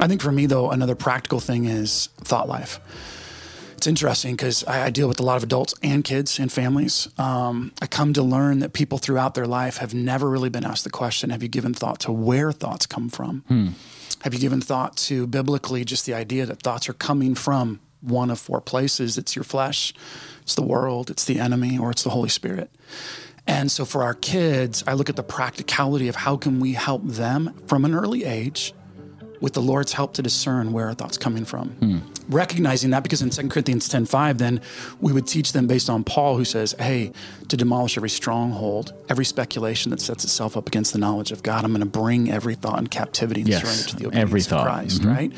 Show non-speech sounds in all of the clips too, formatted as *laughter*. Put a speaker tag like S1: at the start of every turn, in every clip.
S1: I think for me, though, another practical thing is thought life. It's interesting because I, I, deal with a lot of adults and kids and families. Um, I come to learn that people throughout their life have never really been asked the question Have you given thought to where thoughts come from? Hmm. Have you given thought to biblically just the idea that thoughts are coming from one of four places? It's your flesh, it's the world, it's the enemy, or it's the Holy Spirit. And so for our kids, I look at the practicality of how can we help them from an early age with the Lord's help to discern where our thoughts coming from. Hmm. Recognizing that because in 2 Corinthians 10 5, then we would teach them based on Paul, who says, Hey, to demolish every stronghold, every speculation that sets itself up against the knowledge of God, I'm going to bring every thought in captivity and
S2: yes,
S1: surrender to the
S2: obedience every thought.
S1: of Christ, mm-hmm. right?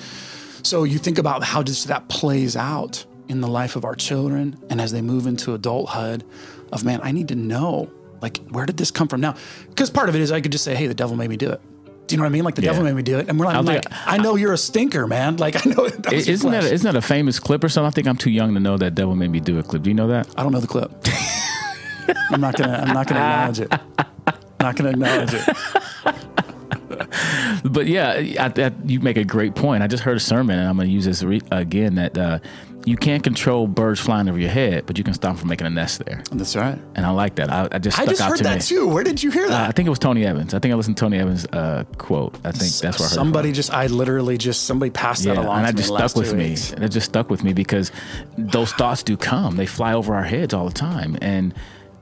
S1: So you think about how does that plays out in the life of our children and as they move into adulthood of man, I need to know like where did this come from now? Because part of it is I could just say, hey, the devil made me do it. Do you know what I mean? Like the yeah. devil made me do it, and we're like, I'm like, I know you're a stinker, man. Like I know. *laughs* That
S2: isn't that a, isn't that a famous clip or something? I think I'm too young to know that devil made me do a clip. Do you know that?
S1: I don't know the clip. *laughs* I'm not gonna. I'm not gonna acknowledge it. not gonna acknowledge it. *laughs*
S2: but yeah, I, I, you make a great point. I just heard a sermon, and I'm going to use this re- again. That uh, you can't control birds flying over your head, but you can stop them from making a nest there.
S1: That's right.
S2: And I like that. I, I just
S1: I just heard
S2: to
S1: that
S2: me.
S1: too. Where did you hear that?
S2: Uh, I think it was Tony Evans. I think I listened to Tony Evans' uh, quote. I think that's where I heard
S1: somebody just. I literally just somebody passed
S2: yeah,
S1: that along.
S2: and I just
S1: stuck
S2: with
S1: me.
S2: And it just stuck with me because those thoughts do come. They fly over our heads all the time, and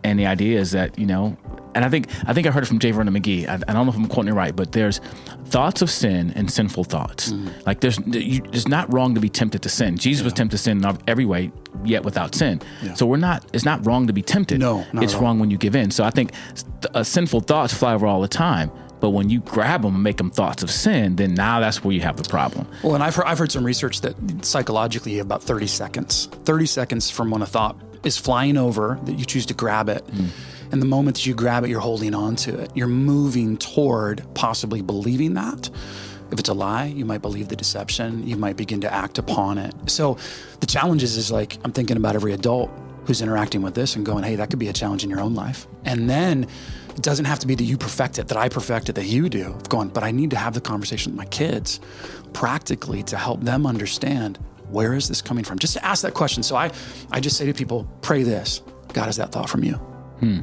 S2: and the idea is that you know and I think I think I heard it from J. Vernon McGee. I, I, don't know if I'm quoting it right, but there's thoughts of sin and sinful thoughts. Mm. Like there's you, it's not wrong to be tempted to sin. Jesus yeah. was tempted to sin in every way, yet without sin. Yeah. So we're not. It's not wrong to be tempted.
S1: No,
S2: it's wrong when you give in. So I think uh, sinful thoughts fly over all the time. But when you grab them and make them thoughts of sin, then now that's where you have the problem.
S1: Well, and I've heard, I've heard some research that psychologically you have about 30 seconds. 30 seconds from when a thought is flying over that you choose to grab it. Mm and the moment that you grab it, you're holding on to it. You're moving toward possibly believing that. If it's a lie, you might believe the deception. You might begin to act upon it. So the challenge is, is like, I'm thinking about every adult who's interacting with this and going, hey, that could be a challenge in your own life. And then it doesn't have to be that you perfect it, that I perfect it, that you do. Going, but I need to have the conversation with my kids practically to help them understand where is this coming from? Just to ask that question. So I, I just say to people, pray this. God, is that thought from you? Hmm.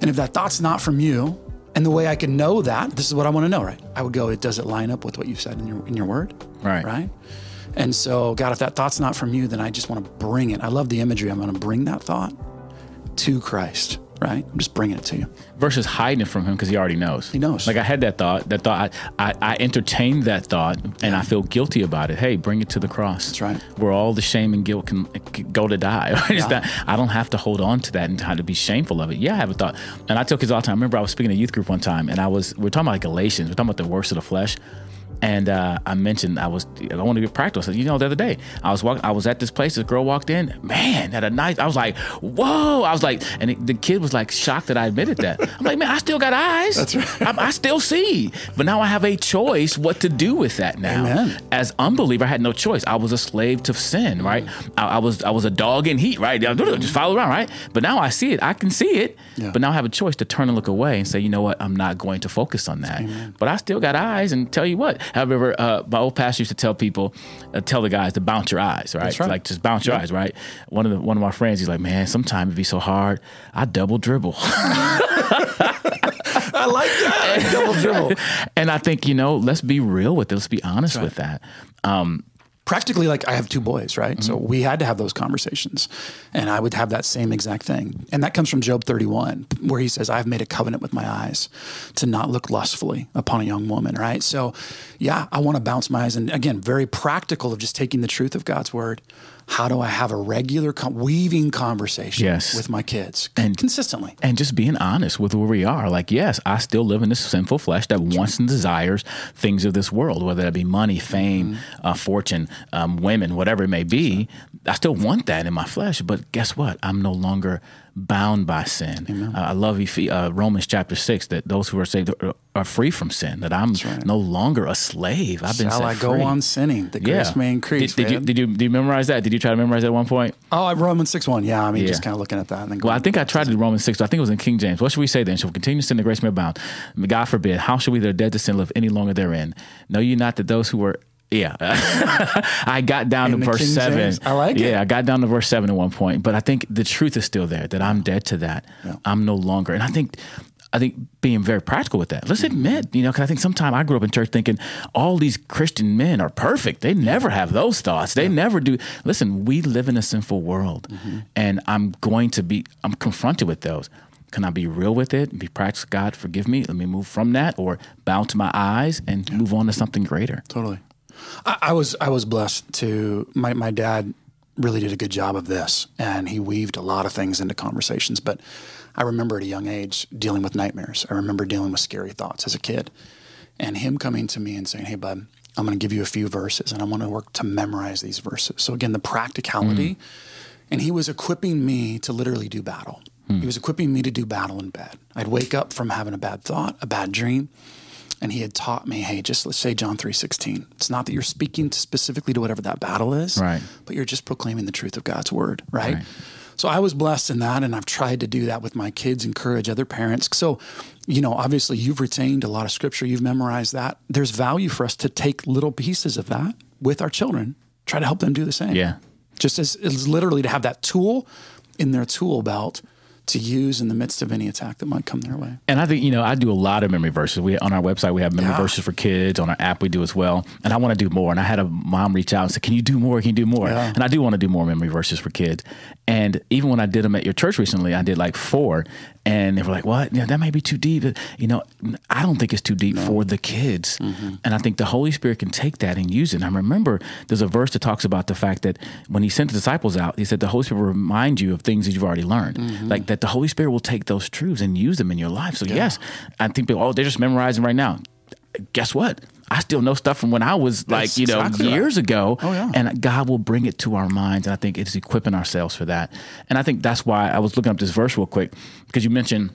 S1: And if that thought's not from you, and the way I can know that, this is what I want to know, right? I would go, it does it line up with what you said in your in your word?
S2: Right.
S1: Right. And so, God, if that thought's not from you, then I just want to bring it. I love the imagery. I'm going to bring that thought to Christ right? I'm just bringing it to you.
S2: Versus hiding it from him because he already knows.
S1: He knows.
S2: Like I had that thought. That thought. I, I, I entertained that thought, and yeah. I feel guilty about it. Hey, bring it to the cross.
S1: That's right.
S2: Where all the shame and guilt can, can go to die. *laughs* Yeah. I don't have to hold on to that and try to be shameful of it. Yeah, I have a thought, and I tell kids all the time. I remember I was speaking to a youth group one time, and I was we are talking about Galatians. We're talking about the worst of the flesh. And uh, I mentioned I was I want to be practical. So, you know, the other day I was walking, I was at this place. This girl walked in. Man, at a night, I was like, "Whoa!" I was like, and it, the kid was like shocked that I admitted that. I'm like, "Man, I still got eyes.
S1: That's right.
S2: I, I still see." But now I have a choice what to do with that. Now,
S1: Amen.
S2: as unbeliever, I had no choice. I was a slave to sin. Right. I, I, was I was a dog in heat. Right. Just follow around. Right. But now I see it. I can see it. Yeah. But now I have a choice to turn and look away and say, you know what? I'm not going to focus on that. Amen. But I still got eyes. And tell you what, however. Uh, my old pastor used to tell people, uh, tell the guys to bounce your eyes, right?
S1: right.
S2: Like just bounce your eyes, right? One of the one of my friends, he's like, man, sometimes it'd be so hard. I double dribble. *laughs*
S1: I like that double dribble.
S2: And I think you know, let's be real with it. Let's be honest right. with that. Um,
S1: practically like I have two boys, right? Mm-hmm. So we had to have those conversations. And I would have that same exact thing. And that comes from Job 31, where he says, I've made a covenant with my eyes to not look lustfully upon a young woman, right? So yeah, I want to bounce my eyes. And again, very practical of just taking the truth of God's word how do I have a regular con- weaving conversation
S2: yes.
S1: with my kids and consistently?
S2: And just being honest with where we are. Like, yes, I still live in this sinful flesh that wants and desires things of this world, whether that be money, fame, mm-hmm. uh, fortune, um, women, whatever it may be. I still want that in my flesh, but guess what? I'm no longer bound by sin. Uh, I love uh, Romans chapter six that those who are saved are, are free from sin. That I'm right. no longer a slave. I've been
S1: Shall I
S2: go
S1: on sinning? The grace yeah. may increase.
S2: Did, did you, did, you, did you memorize that? Did you try to memorize that at one point?
S1: Oh, Romans six one. Yeah, I mean, yeah. just kind of looking at that. And then
S2: well, I think I tried to Romans six. I think it was in King James. What should we say then? Shall we continue to sin? The grace may abound. God forbid. How shall we that are dead to sin live any longer therein? Know you not that those who were Yeah, *laughs* I got down
S1: In
S2: to verse
S1: King
S2: seven.
S1: James? I like it.
S2: Yeah, I got down to verse seven at one point, but I think the truth is still there that I'm dead to that. I'm no longer, and I think. I think being very practical with that. Let's mm-hmm. admit, you know, because I think sometimes I grew up in church thinking all these Christian men are perfect. They never have those thoughts. They never do. Listen, we live in a sinful world, mm-hmm. and I'm going to be. I'm confronted with those. Can I be real with it? Be practical. God, forgive me. Let me move from that, or bow to my eyes and move on to something greater.
S1: Totally. I, I was I was blessed to my my dad really did a good job of this, and he weaved a lot of things into conversations. But I remember at a young age dealing with nightmares. I remember dealing with scary thoughts as a kid, and him coming to me and saying, "Hey, bud, I'm going to give you a few verses, and I want to work to memorize these verses." So again, the practicality, mm. and he was equipping me to literally do battle. Hmm. He was equipping me to do battle in bed. I'd wake up from having a bad thought, a bad dream, and he had taught me, hey, just let's say John 3:16. It's not that you're speaking to specifically to whatever that battle is,
S2: Right.
S1: but you're just proclaiming the truth of God's word, right? So I was blessed in that and I've tried to do that with my kids, encourage other parents. So, you know, obviously you've retained a lot of scripture, you've memorized that. There's value for us to take little pieces of that with our children, try to help them do the same.
S2: Yeah.
S1: Just as it's literally to have that tool in their tool belt to use in the midst of any attack that might come their way.
S2: And I think you know I do a lot of memory verses. We on our website we have memory
S1: Yeah.
S2: verses for kids. On our app we do as well. And I want to do more. And I had a mom reach out and say, "Can you do more? Can you do more?"
S1: Yeah.
S2: And I do want to do more memory verses for kids. And even when I did them at your church recently, I did like four, and they were like, "What? Yeah, that may be too deep." You know, I don't think it's too deep for the kids. Mm-hmm. And I think the Holy Spirit can take that and use it. And I remember there's a verse that talks about the fact that when He sent the disciples out, He said the Holy Spirit will remind you of things that you've already learned. Mm-hmm. Like that, the Holy Spirit will take those truths and use them in your life. So yes, I think people, oh, they're just memorizing right now. Guess what? I still know stuff from when I was like,
S1: That's
S2: you know,
S1: exactly right.
S2: years ago.
S1: Oh, yeah.
S2: And God will bring it to our minds. And I think it's equipping ourselves for that. And I think that's why I was looking up this verse real quick because you mentioned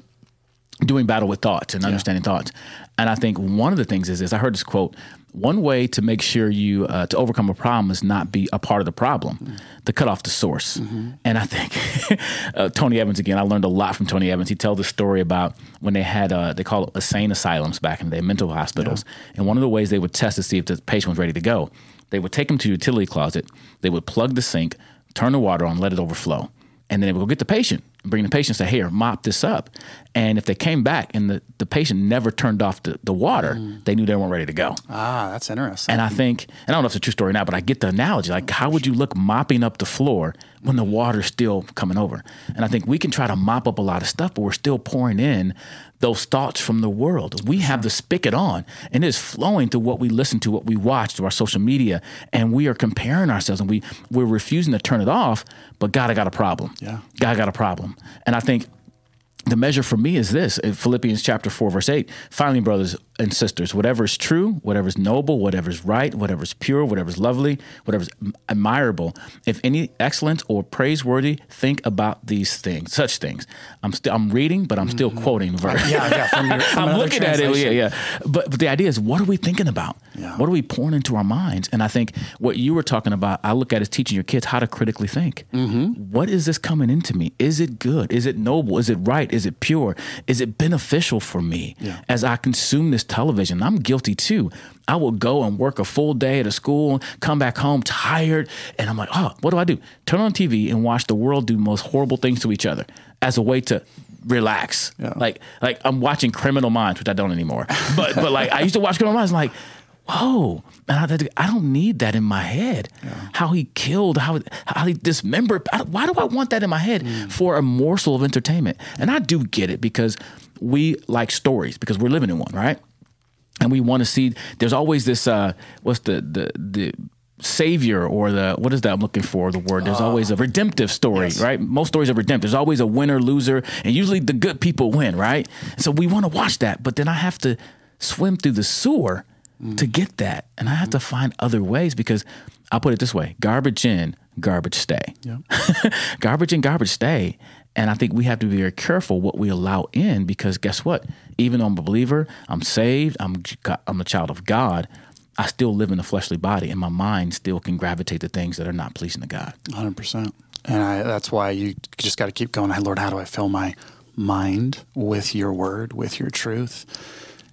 S2: doing battle with thoughts and understanding thoughts. And I think one of the things is this I heard this quote one way to make sure you uh, to overcome a problem is not be a part of the problem to cut off the source. And i think *laughs* uh, tony evans again i learned a lot from tony evans. He tells the story about when they had uh, they call it insane asylums back in the day mental hospitals. And one of the ways they would test to see if the patient was ready to go they would take them to the utility closet they would plug the sink turn the water on let it overflow and then they would go get the patient bring the patient and say, here, mop this up. And if they came back and the, the patient never turned off the, the water, they knew they weren't ready to go.
S1: Ah, that's interesting.
S2: And I think, and I don't know if it's a true story now, but I get the analogy. Like, how would you look mopping up the floor when the water's still coming over? And I think we can try to mop up a lot of stuff, but we're still pouring in those thoughts from the world. We have the spigot on, and it's flowing to what we listen to, what we watch, to our social media, and we are comparing ourselves, and we we're refusing to turn it off. But God, I got a problem.
S1: Yeah.
S2: God, I got a problem. And I think the measure for me is this Philippians chapter 4, verse 8. Finally, brothers and sisters, whatever is true, whatever is noble, whatever is right, whatever is pure, whatever is lovely, whatever is admirable, if any excellent or praiseworthy, think about these things, such things. I'm still I'm reading, but I'm still quoting verse.
S1: yeah, yeah. From your, *laughs* from
S2: I'm looking at it. Yeah, yeah. But, but the idea is, what are we thinking about?
S1: Yeah.
S2: What are we pouring into our minds? And I think what you were talking about, I look at as teaching your kids how to critically think. Mm-hmm. What is this coming into me? Is it good? Is it noble? Is it right? Is it pure? Is it beneficial for me
S1: Yeah.
S2: as I consume this television? I'm guilty too. I will go and work a full day at a school, come back home tired, and I'm like, oh, what do I do? Turn on TV and watch the world do most horrible things to each other as a way to relax.
S1: Yeah.
S2: Like like I'm watching Criminal Minds, which I don't anymore. But but like I used to watch Criminal Minds, like, whoa, man, I, I don't need that in my head. How he killed, how how he dismembered. Why do I want that in my head mm. for a morsel of entertainment? And I do get it because we like stories because we're living in one, right? And we want to see there's always this uh what's the the the savior or the what is that I'm looking for the word? There's uh. always a redemptive story
S1: yes.
S2: right? Most stories are redemptive. There's always a winner loser and usually the good people win right? So we want to watch that but then I have to swim through the sewer to mm. get that. And I have to mm. find other ways because I'll put it this way garbage in garbage stay.
S1: Yeah. *laughs*
S2: garbage in, garbage stay. And I think we have to be very careful what we allow in because guess what? Even though I'm a believer, I'm saved, I'm I'm a child of God. I still live in a fleshly body, and my mind still can gravitate to things that are not pleasing to God.
S1: Hundred percent, and I, that's why you just got to keep going. Lord, how do I fill my mind with Your Word, with Your truth?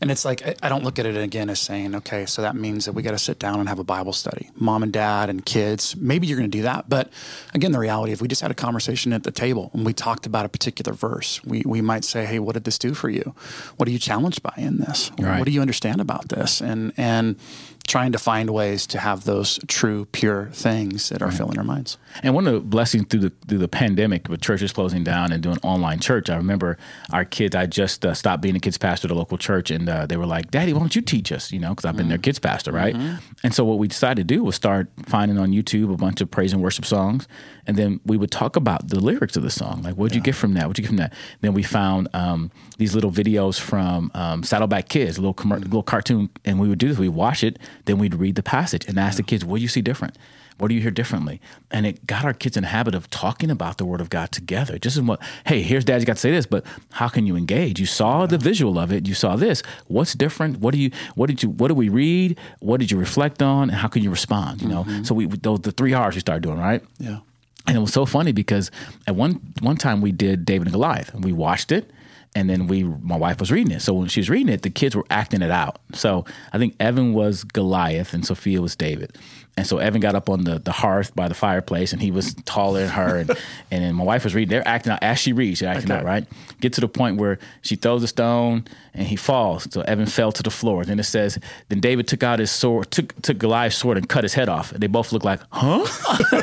S1: And it's like, I- I don't look at it again as saying, okay, so that means that we got to sit down and have a Bible study. Mom and dad and kids, maybe you're going to do that. But again, the reality, if we just had a conversation at the table and we talked about a particular verse, we, we might say, hey, what did this do for you? What are you challenged by in this?
S2: Right.
S1: What do you understand about this? And, and trying to find ways to have those true, pure things that are filling our minds.
S2: And one of the blessings through the through the pandemic, with churches closing down and doing online church, I remember our kids. I just uh, stopped being a kids pastor at a local church, and uh, they were like, "Daddy, why don't you teach us?" You know, because I've been their kids pastor, right? And so what we decided to do was start finding on YouTube a bunch of praise and worship songs, and then we would talk about the lyrics of the song, like what'd you get from that? What'd you get from that? Then we found um, these little videos from um, Saddleback Kids, a little commer- little cartoon, and we would do this. We watch it, then we'd read the passage and ask the kids, "What do you see different?" What do you hear differently? And it got our kids in the habit of talking about the Word of God together. Just in what, hey, here's Dad's got to say this, but how can you engage? You saw the visual of it. You saw this. What's different? What do you? What did you? What did we read? What did you reflect on? And how can you respond? You know. Mm-hmm. So we those the three R's we started doing right.
S1: Yeah.
S2: And it was so funny because at one one time we did David and Goliath, and we watched it, and then we my wife was reading it. So when she was reading it, the kids were acting it out. So I think Evan was Goliath and Sophia was David. And so Evan got up on the, the hearth by the fireplace, and he was taller than her. And, *laughs* and then my wife was reading. They're acting out as she reads. They're acting
S1: Okay.
S2: out right. Get to the point where she throws a stone, and he falls. So Evan fell to the floor. Then it says, then David took out his sword, took took Goliath's sword, and cut his head off. And they both look like, huh? *laughs*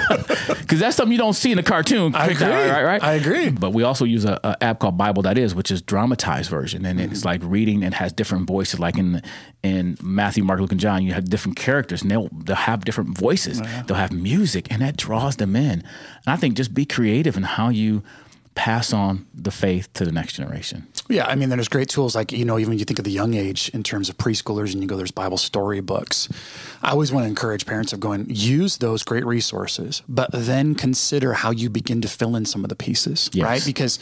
S2: Because that's something you don't see in a cartoon.
S1: I agree.
S2: Right, right.
S1: I agree.
S2: But we also use a, a app called Bible.is, which is dramatized version, and
S1: Mm-hmm.
S2: it's like reading and has different voices. Like in in Matthew, Mark, Luke, and John, you have different characters, and they'll they'll have different voices.
S1: Oh,
S2: They'll have music, and that draws them in. And I think just be creative in how you pass on the faith to the next generation.
S1: Yeah, I mean, there's great tools like, you know, even you think of the young age in terms of preschoolers and you go, there's Bible story books. I always want to encourage parents of going, use those great resources, but then consider how you begin to fill in some of the pieces,
S2: Yes.
S1: right? Because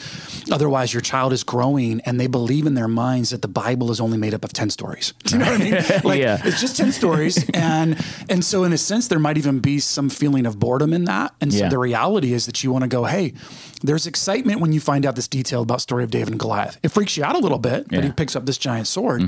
S1: otherwise your child is growing and they believe in their minds that the Bible is only made up of 10 stories. Do you know what I mean? *laughs* Like,
S2: Yeah.
S1: it's just 10 stories. *laughs* And, and so in a sense, there might even be some feeling of boredom in that. And so
S2: Yeah.
S1: the reality is that you want to go, hey, there's excitement when you find out this detail about story of David and Goliath. It freaks you out a little bit that he
S2: Mm-hmm.
S1: picks up this giant sword,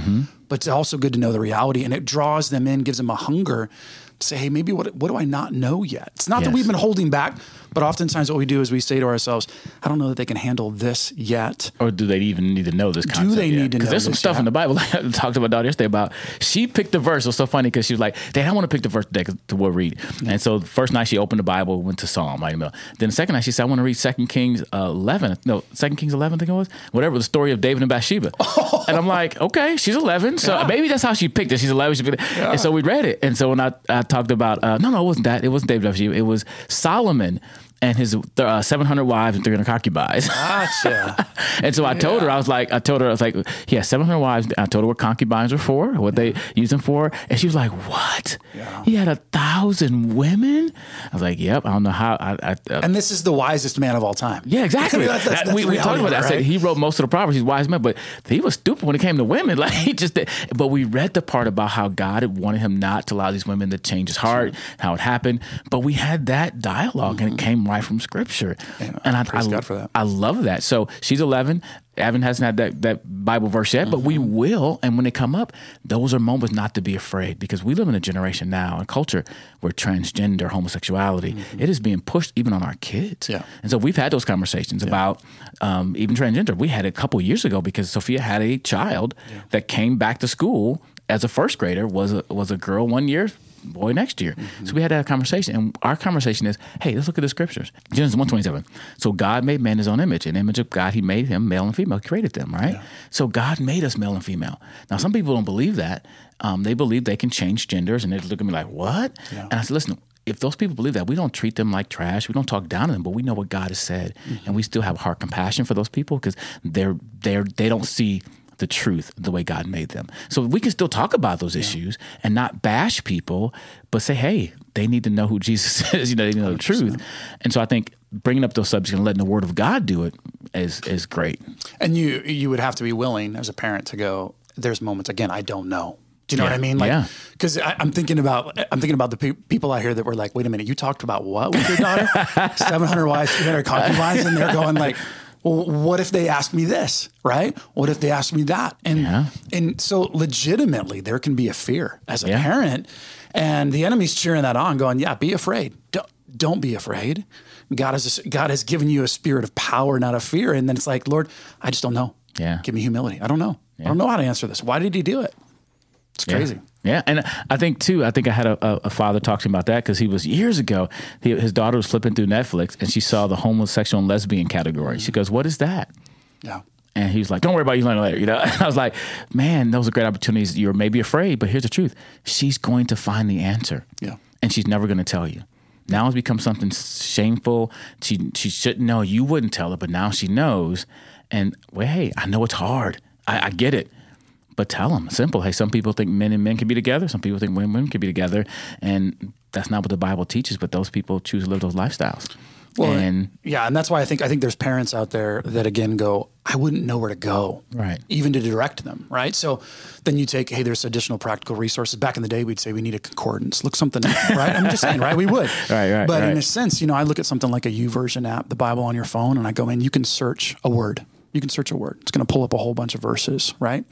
S1: but it's also good to know the reality, and it draws them in, gives them a hunger to say, hey, maybe what what do I not know yet? It's not that we've been holding back, but oftentimes what we do is we say to ourselves, I don't know that they can handle this yet.
S2: Or do they even need to know this concept?
S1: they need to
S2: Because there's some
S1: this
S2: stuff
S1: yet?
S2: in the Bible *laughs* I talked about daughter yesterday about. She picked the verse. It was so funny because she was like, "Dad, I want to pick the verse today to what read." And so the first night she opened the Bible, went to Psalm. Like, you know. Then the second night she said, "I want to read Second Kings uh, 11." No, Second Kings 11, I think it was. Whatever the story of David and Bathsheba. *laughs* And I'm like, okay, she's 11, so maybe that's how she picked it. She's 11. She picked it. And so we read it. And so when I, I talked about, uh, no, no, it wasn't that. It wasn't David and Bathsheba. It was Solomon and his uh, 700 wives and 300 concubines.
S1: Gotcha. *laughs*
S2: And so I told her, I was like, I told her, I was like, he has 700 wives. I told her what concubines were for, what they use them for. And she was like, what?
S1: Yeah.
S2: He had a thousand women? I was like, yep. I don't know how. I, I, uh,
S1: and this is the wisest man of all time.
S2: yeah, exactly. *laughs*
S1: That's- that's-
S2: That- we, we talked about that. I said he wrote most of the proverbs. He's wise man, but he was stupid when it came to women. *laughs* Like he just, did. but we read the part about how God had wanted him not to allow these women to change his heart, how it happened. But we had that dialog and it came right from Scripture,
S1: And,
S2: and I,
S1: praise
S2: I,
S1: God for that.
S2: I love that. So she's 11. Evan hasn't had that, that Bible verse yet, but we
S1: Mm-hmm.
S2: will. And when they come up, those are moments not to be afraid because we live in a generation now, a culture where transgender, homosexuality, it is being pushed even on our kids.
S1: Mm-hmm. Yeah.
S2: And so we've had those conversations about um, even transgender. We had a couple years ago because Sophia had a child that came back to school as a first grader, was a, was a girl one year, boy next year. So we had that conversation. And our conversation is, hey, let's look at the scriptures. Genesis 127. So God made man his own image. In the image of God, he made him, male and female, he created them, right? So God made us male and female. Now, some people don't believe that. Um, they believe they can change genders and they look at me like, what? And I said, listen, if those people believe that, we don't treat them like trash. We don't talk down to them, but we know what God has said, and we still have heart compassion for those people because they're they're they don't see the truth the way God made them. So we can still talk about those issues and not bash people, but say, hey, they need to know who *laughs* Jesus is. You know, they need to know the truth. And so I think bringing up those subjects and letting the Word of God do it is is great.
S1: And you you would have to be willing as a parent to go. There's moments again. I don't know. Do you know
S2: Yeah.
S1: what I mean? Like,
S2: Yeah.
S1: because I'm thinking about I'm thinking about the pe- people out here that were like, wait a minute, you talked about what with your daughter? *laughs* 700 wives, 300 concubines, and they're going like, well, what if they ask me this, right? What if they ask me that? And
S2: Yeah.
S1: and so legitimately there can be a fear as a
S2: Yeah.
S1: parent and the enemy's cheering that on going, "Yeah, be afraid. Don't don't be afraid. God has God has given you a spirit of power, not of fear." And then it's like, "Lord, I just don't know.
S2: Yeah.
S1: Give me humility. I don't know. I don't know how to answer this. Why did he do it?" It's
S2: Yeah.
S1: crazy.
S2: Yeah, and I think too. I think I had a, a, father talk to me about that because he was years ago. He, his daughter was flipping through Netflix and she saw the homosexual and lesbian category. She goes, "What is that?"
S1: Yeah.
S2: And he was like, "Don't worry about. You learn it later." You know. *laughs* And I was like, "Man, those are great opportunities. You're maybe afraid, but here's the truth: she's going to find the answer.
S1: Yeah.
S2: and she's never going to tell you. Now it's become something shameful. She she shouldn't know. You wouldn't tell her, but now she knows. And well, hey, I know it's hard. I, I get it. But tell them simple. Hey, some people think men and men can be together. Some people think women and women can be together, and that's not what the Bible teaches. But those people choose to live those lifestyles.
S1: Well,
S2: and
S1: yeah, and that's why I think I think there's parents out there that again go, I wouldn't know where to go,
S2: Right.
S1: Even to direct them, right? So then you take, hey, there's additional practical resources. Back in the day, we'd say we need a concordance, look something, up, *laughs* right? I'm just saying, right? We would, *laughs*
S2: Right, right,
S1: But in a sense, you know, I look at something like a YouVersion app, the Bible on your phone, and I go, man, you can search a word. You can search a word. It's going to pull up a whole bunch of verses, right?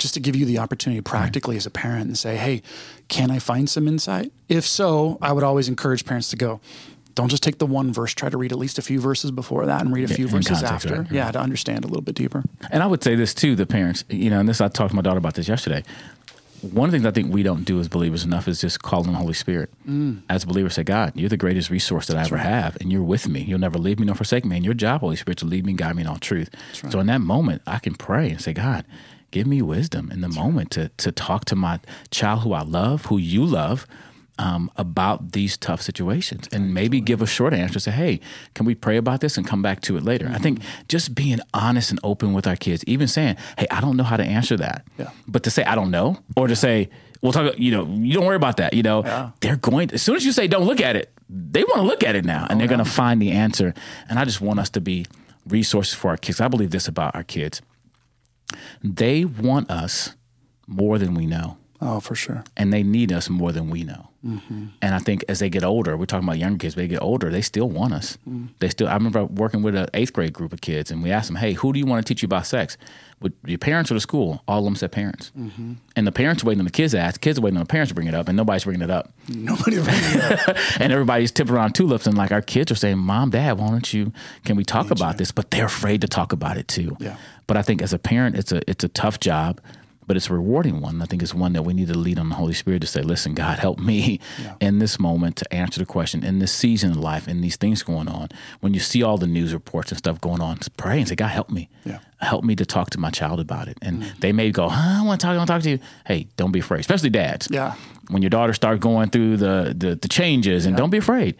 S1: Just to give you the opportunity practically as a parent and say, hey, can I find some insight? If so, I would always encourage parents to go, don't just take the one verse, try to read at least a few verses before that and read a few verses
S2: context,
S1: after.
S2: right,
S1: Yeah, to understand a little bit deeper.
S2: And I would say this too, the parents, you know, and this I talked to my daughter about this yesterday. One of the things I think we don't do as believers enough is just call on the Holy Spirit. Mm. As believers, say, God, you're the greatest resource that I ever have, and you're with me. You'll never leave me nor forsake me. And your job, Holy Spirit, to lead me and guide me in all truth. So in that moment, I can pray and say, God, give me wisdom in the moment to to talk to my child who I love, who you love, um, about these tough situations and maybe give a short answer say hey can we pray about this and come back to it later? I think just being honest and open with our kids even saying hey i don't know how to answer that
S1: Yeah.
S2: but to say i don't know or to say we'll talk you know you don't worry about that you know
S1: Yeah.
S2: they're going to, as soon as you say don't look at it they want to look at it now and they're going to find the answer. And i just want us to be resources for our kids. I believe this about our kids they want us more than we know
S1: Oh, for sure.
S2: and they need us more than we know. And I think as they get older, we're talking about younger kids, but they get older, they still want us. They still. I remember working with an eighth grade group of kids, and we asked them, "Hey, who do you want to teach you about sex? With your parents or the school?" All of them said parents. And the parents are waiting on the kids ask. Kids are waiting on the parents to bring it up, and nobody's bringing it up.
S1: Nobody really knows.
S2: and everybody's tipping around tulips, and like our kids are saying, "Mom, Dad, why don't you? Can we talk about this?" But they're afraid to talk about it too.
S1: Yeah.
S2: But I think as a parent, it's a it's a tough job, but it's a rewarding one. I think it's one that we need to lead on the Holy Spirit to say, "Listen, God, help me *laughs* in this moment to answer the question in this season of life and these things going on. When you see all the news reports and stuff going on, pray and say, God, help me.
S1: Yeah.
S2: Help me to talk to my child about it. And mm-hmm. they may go, huh, I want to talk. I want to talk to you. Hey, don't be afraid, especially dads.
S1: Yeah.
S2: When your daughter starts going through the the, the changes, and don't be afraid.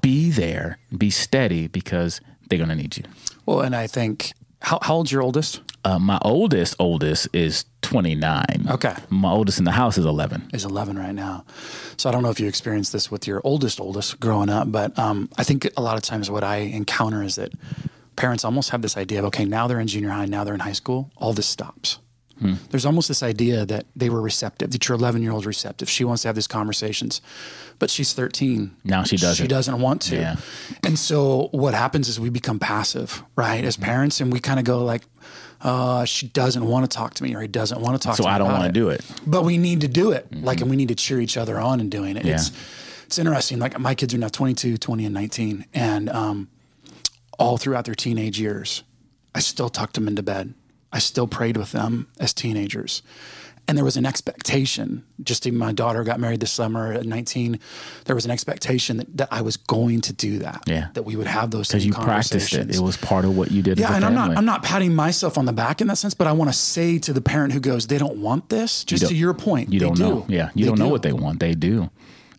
S2: Be there, be steady, because they're gonna need you.
S1: Well, and I think, how, how old's your oldest?
S2: Uh, my oldest oldest is 29.
S1: Okay.
S2: My oldest in the house is 11.
S1: is 11 right now. So I don't know if you experienced this with your oldest oldest growing up, but um, I think a lot of times what I encounter is that parents almost have this idea of okay, now they're in junior high, now they're in high school, all this stops. There's almost this idea that they were receptive, that your 11 year old receptive. She wants to have these conversations, but she's 13.
S2: Now she doesn't.
S1: She doesn't want to.
S2: Yeah.
S1: And so what happens is we become passive, right, as parents, and we kind of go like, uh, she doesn't want to talk to me, or he doesn't want to talk
S2: So
S1: to me.
S2: So I don't want to do it.
S1: but we need to do it like and we need to cheer each other on in doing it
S2: Yeah.
S1: it's it's interesting like my kids are now 22 20 and 19 and um, all throughout their teenage years i still tucked them into bed i still prayed with them as teenagers and there was an expectation just even my daughter got married this summer at 19 there was an expectation that, that i was going to do that
S2: Yeah.
S1: that we would have those
S2: Because you practiced it. It was part of what you did
S1: yeah, and I'm not I'm not patting myself on the back in that sense, but I want to say to the parent who goes, they don't want this. Just to your point,
S2: You
S1: they
S2: don't
S1: do.
S2: know. Yeah, you
S1: They
S2: don't know
S1: do.
S2: what they want. They do.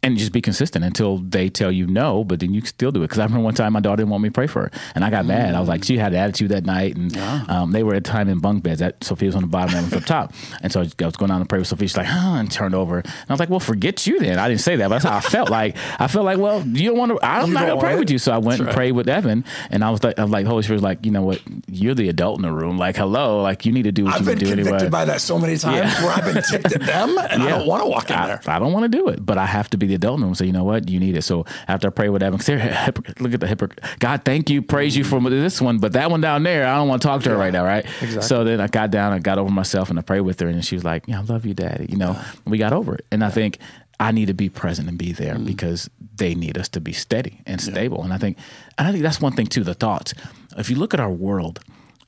S2: And just be consistent until they tell you no, but then you still do it. Because I remember one time my daughter didn't want me to pray for her, and I got mad. I was like, she had an attitude that night, and um, they were at the time in bunk beds. That Sophia was on the bottom, and I was up top, and so I was going down to pray with Sophia. She's like, huh, and turned over, and I was like, well, forget you then. I didn't say that, but that's how I felt. Like I felt like, well, you don't want to. I'm
S1: You
S2: not gonna pray
S1: want
S2: with you. So I went and prayed with Evan, and I was like, I was like, Holy Spirit was like, you know what? You're the adult in the room. Like, hello, like you need to do what
S1: I've
S2: you
S1: been
S2: do
S1: convicted
S2: anyway.
S1: by that so many times
S2: Yeah.
S1: where I've been ticked at them, and I don't want to walk in
S2: I,
S1: there.
S2: I don't want to do it, but I have to be the adult the room and say, you know what, you need it. So after I pray with Evan, *laughs* look at the hypocrite. God, thank you, praise you for this one, but that one down there, I don't want to talk to her right now, right?
S1: Exactly.
S2: So then I got down, I got over myself, and I prayed with her, and she was like, "Yeah, I love you, Daddy." You know, yeah. we got over it, and I think I need to be present and be there mm. because they need us to be steady and stable. And I think, and I think that's one thing too. The thoughts. If you look at our world,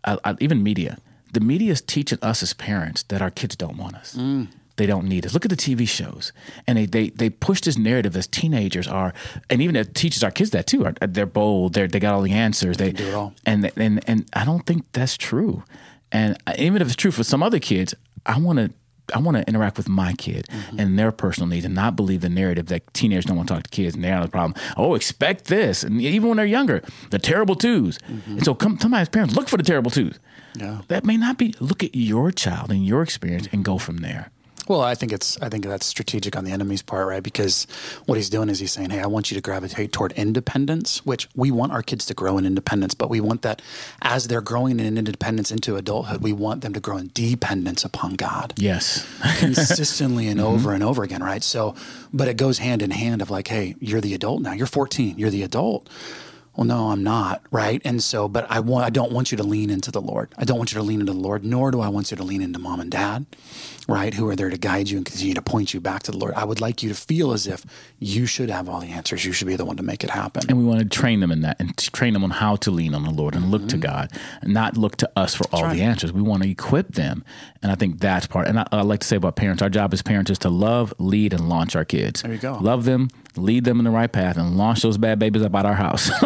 S2: uh, uh, even media, the media is teaching us as parents that our kids don't want us. Mm. They don't need us. Look at the TV shows, and they, they they push this narrative as teenagers are, and even it teaches our kids that too. Are, they're bold. They they got all the answers. They,
S1: they do it all.
S2: And and and I don't think that's true. And even if it's true for some other kids, I want to I want to interact with my kid mm-hmm. and their personal needs and not believe the narrative that teenagers don't want to talk to kids and they're not the problem. Oh, expect this. And even when they're younger, the terrible 2s mm-hmm. And so come my parents, look for the terrible twos. Yeah. That may not be, look at your child and your experience and go from there.
S1: Well, I think it's I think that's strategic on the enemy's part, right? Because what he's doing is he's saying, "Hey, I want you to gravitate toward independence, which we want our kids to grow in independence, but we want that as they're growing in independence into adulthood, we want them to grow in dependence upon God."
S2: Yes. *laughs*
S1: consistently and mm-hmm. over and over again, right? So, but it goes hand in hand of like, "Hey, you're the adult now. You're 14. You're the adult." Well no i'm not right and so but i want i don't want you to lean into the lord i don't want you to lean into the lord nor do i want you to lean into mom and dad right? Who are there to guide you and continue to point you back to the Lord. I would like you to feel as if you should have all the answers. You should be the one to make it happen.
S2: And we want to train them in that and train them on how to lean on the Lord and look mm-hmm. to God and not look to us for that's all right. the answers. We want to equip them. And I think that's part. And I, I like to say about parents, our job as parents is to love, lead, and launch our kids.
S1: There you go.
S2: Love them, lead them in the right path, and launch those bad babies up out our house. *laughs*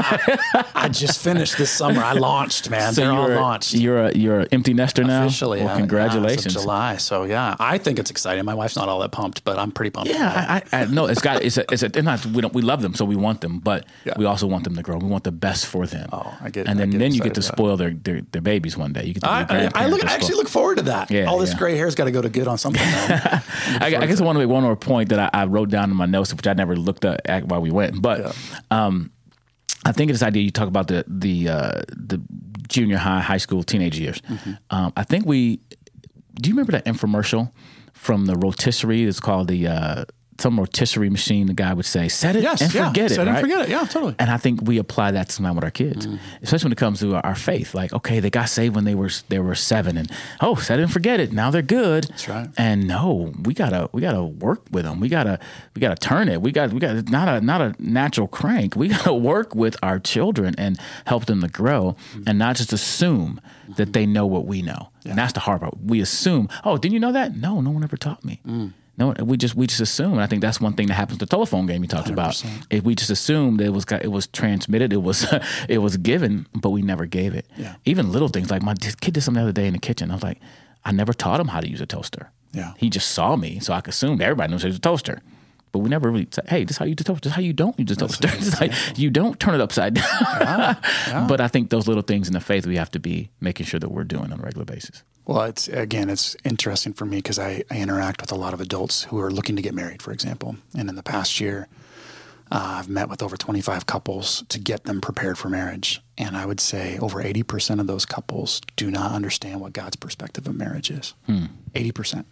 S1: I just finished this summer. I launched, man. So They're all launched.
S2: You're a you're an empty nester now.
S1: Officially,
S2: well, uh, congratulations.
S1: Yeah, July. So yeah, I think it's exciting. My wife's not all that pumped, but I'm pretty pumped.
S2: Yeah, I, I, no, it's got it's a, it's a not we don't we love them, so we want them, but yeah. we also want them to grow. We want the best for them.
S1: Oh, I get. It.
S2: And then
S1: then
S2: you get to spoil their, their, their babies one day. You get to
S1: I, I, look, I actually look forward to that. Yeah, all this yeah. gray hair's got to go to good on something. *laughs* I,
S2: I, guess I want to make one more point that I, wrote down in my notes, which I never looked at while we went, but. Um, I think this idea you talk about the the uh, the junior high, high school, teenage years. Mm-hmm. Um, I think we. Do you remember that infomercial from the rotisserie? It's called the. Uh, some rotisserie machine, the guy would say, set it yes, and yeah. forget it.
S1: Set
S2: right?
S1: and forget it. Yeah, totally.
S2: And I think we apply that sometimes with our kids, mm. especially when it comes to our faith. Like, okay, they got saved when they were they were seven, and oh, set it and forget it. Now they're good.
S1: That's right.
S2: And no, we gotta we gotta work with them. We gotta we gotta turn it. We got we got not a not a natural crank. We *laughs* gotta work with our children and help them to grow, mm. and not just assume mm-hmm. that they know what we know. Yeah. And that's the hard part. We assume, oh, didn't you know that? No, no one ever taught me. Mm. No, we just we just assume, and I think that's one thing that happens to the telephone game you talked 100%. about. If we just assumed that it was it was transmitted, it was *laughs* it was given, but we never gave it.
S1: Yeah.
S2: Even little things like my kid did something the other day in the kitchen. I was like, I never taught him how to use a toaster.
S1: Yeah.
S2: He just saw me, so I assumed everybody knows how to use a toaster. But we never really said, "Hey, this is how you use a toaster. This is how you don't use a toaster. *laughs* This how you don't turn it upside down." *laughs* Yeah, yeah. but I think those little things in the faith we have to be making sure that we're doing on a regular basis.
S1: Well, it's again, it's interesting for me because I, I, interact with a lot of adults who are looking to get married, for example. And in the past year, uh, I've met with over 25 couples to get them prepared for marriage. And I would say over 80% of those couples do not understand what God's perspective of marriage is. Hmm. 80%.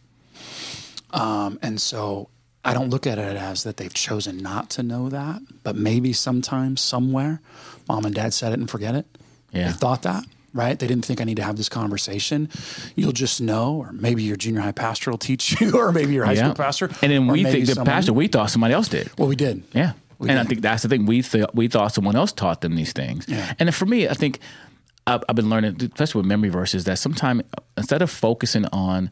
S1: Um, and so I don't look at it as that they've chosen not to know that, but maybe sometimes, somewhere, mom and dad said it and forget it. Yeah. They thought that right? They didn't think I need to have this conversation. You'll just know, or maybe your junior high pastor will teach *laughs* you, or maybe your high yeah. school pastor.
S2: And then we think the someone, pastor, we thought somebody else did.
S1: Well, we did.
S2: Yeah. We and did. I think that's the thing. We thought we thought someone else taught them these things.
S1: Yeah.
S2: And for me, I think I've, I've been learning, especially with memory verses, that sometimes instead of focusing on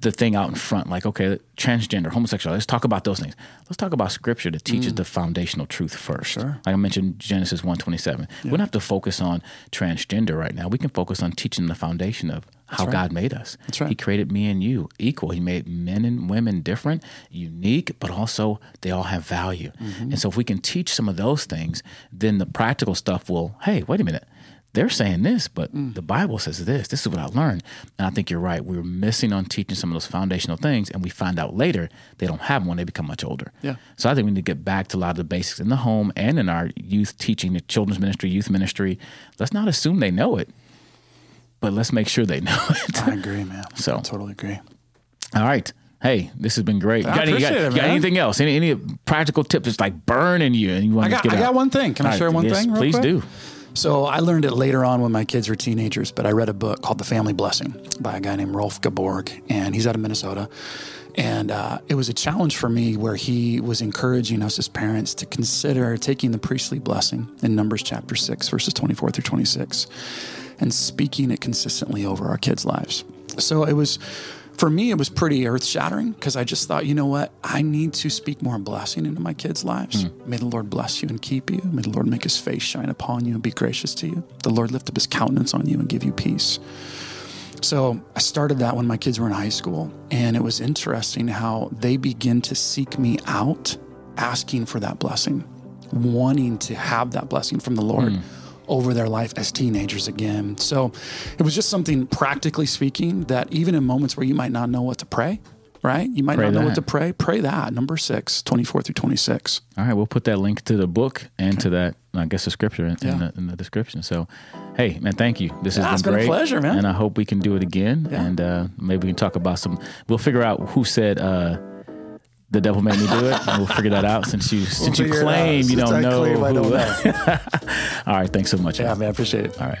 S2: the thing out in front, like, okay, transgender, homosexual, let's talk about those things. Let's talk about scripture that teaches mm. the foundational truth first.
S1: Sure.
S2: Like I mentioned Genesis 127. Yeah. We don't have to focus on transgender right now. We can focus on teaching the foundation of how right. God made us.
S1: That's right.
S2: He created me and you equal. He made men and women different, unique, but also they all have value. Mm-hmm. And so if we can teach some of those things, then the practical stuff will, hey, wait a minute they're saying this, but mm. the Bible says this. This is what I learned. And I think you're right. We are missing on teaching some of those foundational things, and we find out later they don't have them when they become much older.
S1: Yeah.
S2: So I think we need to get back to a lot of the basics in the home and in our youth teaching, the children's ministry, youth ministry. Let's not assume they know it, but let's make sure they *laughs* know it.
S1: I agree, man. So I totally agree.
S2: All right. Hey, this has been great.
S1: I
S2: got, any,
S1: appreciate
S2: got,
S1: it,
S2: got anything else? Any, any practical tips that's like burning you and you want
S1: I
S2: to
S1: got,
S2: get
S1: I
S2: out?
S1: got one thing. Can I
S2: All right,
S1: share one
S2: yes,
S1: thing?
S2: Please
S1: quick?
S2: do.
S1: So I learned it later on when my kids were teenagers, but I read a book called The Family Blessing by a guy named Rolf Garborg, and he's out of Minnesota. And uh, it was a challenge for me where he was encouraging us as parents to consider taking the priestly blessing in Numbers chapter 6, verses 24 through 26, and speaking it consistently over our kids' lives. So it was, for me, it was pretty earth shattering because I just thought, you know what? I need to speak more blessing into my kids' lives. Mm. May the Lord bless you and keep you. May the Lord make his face shine upon you and be gracious to you. The Lord lift up his countenance on you and give you peace. So I started that when my kids were in high school, and it was interesting how they begin to seek me out, asking for that blessing, wanting to have that blessing from the Lord mm. Over their life as teenagers again. So it was just something practically speaking that even in moments where you might not know what to pray, right? You might
S2: Pray
S1: not know
S2: that.
S1: what to pray, pray that. Number six, 24 through 26.
S2: All right, we'll put that link to the book and to that, I guess, the scripture in, in, the, in the description. So, hey, man, thank you. This has
S1: Yeah,
S2: been
S1: it's been a
S2: great.
S1: pleasure, man.
S2: And I hope we can do it again.
S1: Yeah.
S2: And uh, maybe we can talk about some. We'll figure out who said uh, the devil made me do it. and we'll figure that out since you since you
S1: it out.
S2: claim you don't
S1: I
S2: know. who.
S1: don't *laughs*
S2: All right, thanks so much.
S1: Yeah, man, I appreciate it.
S2: All right.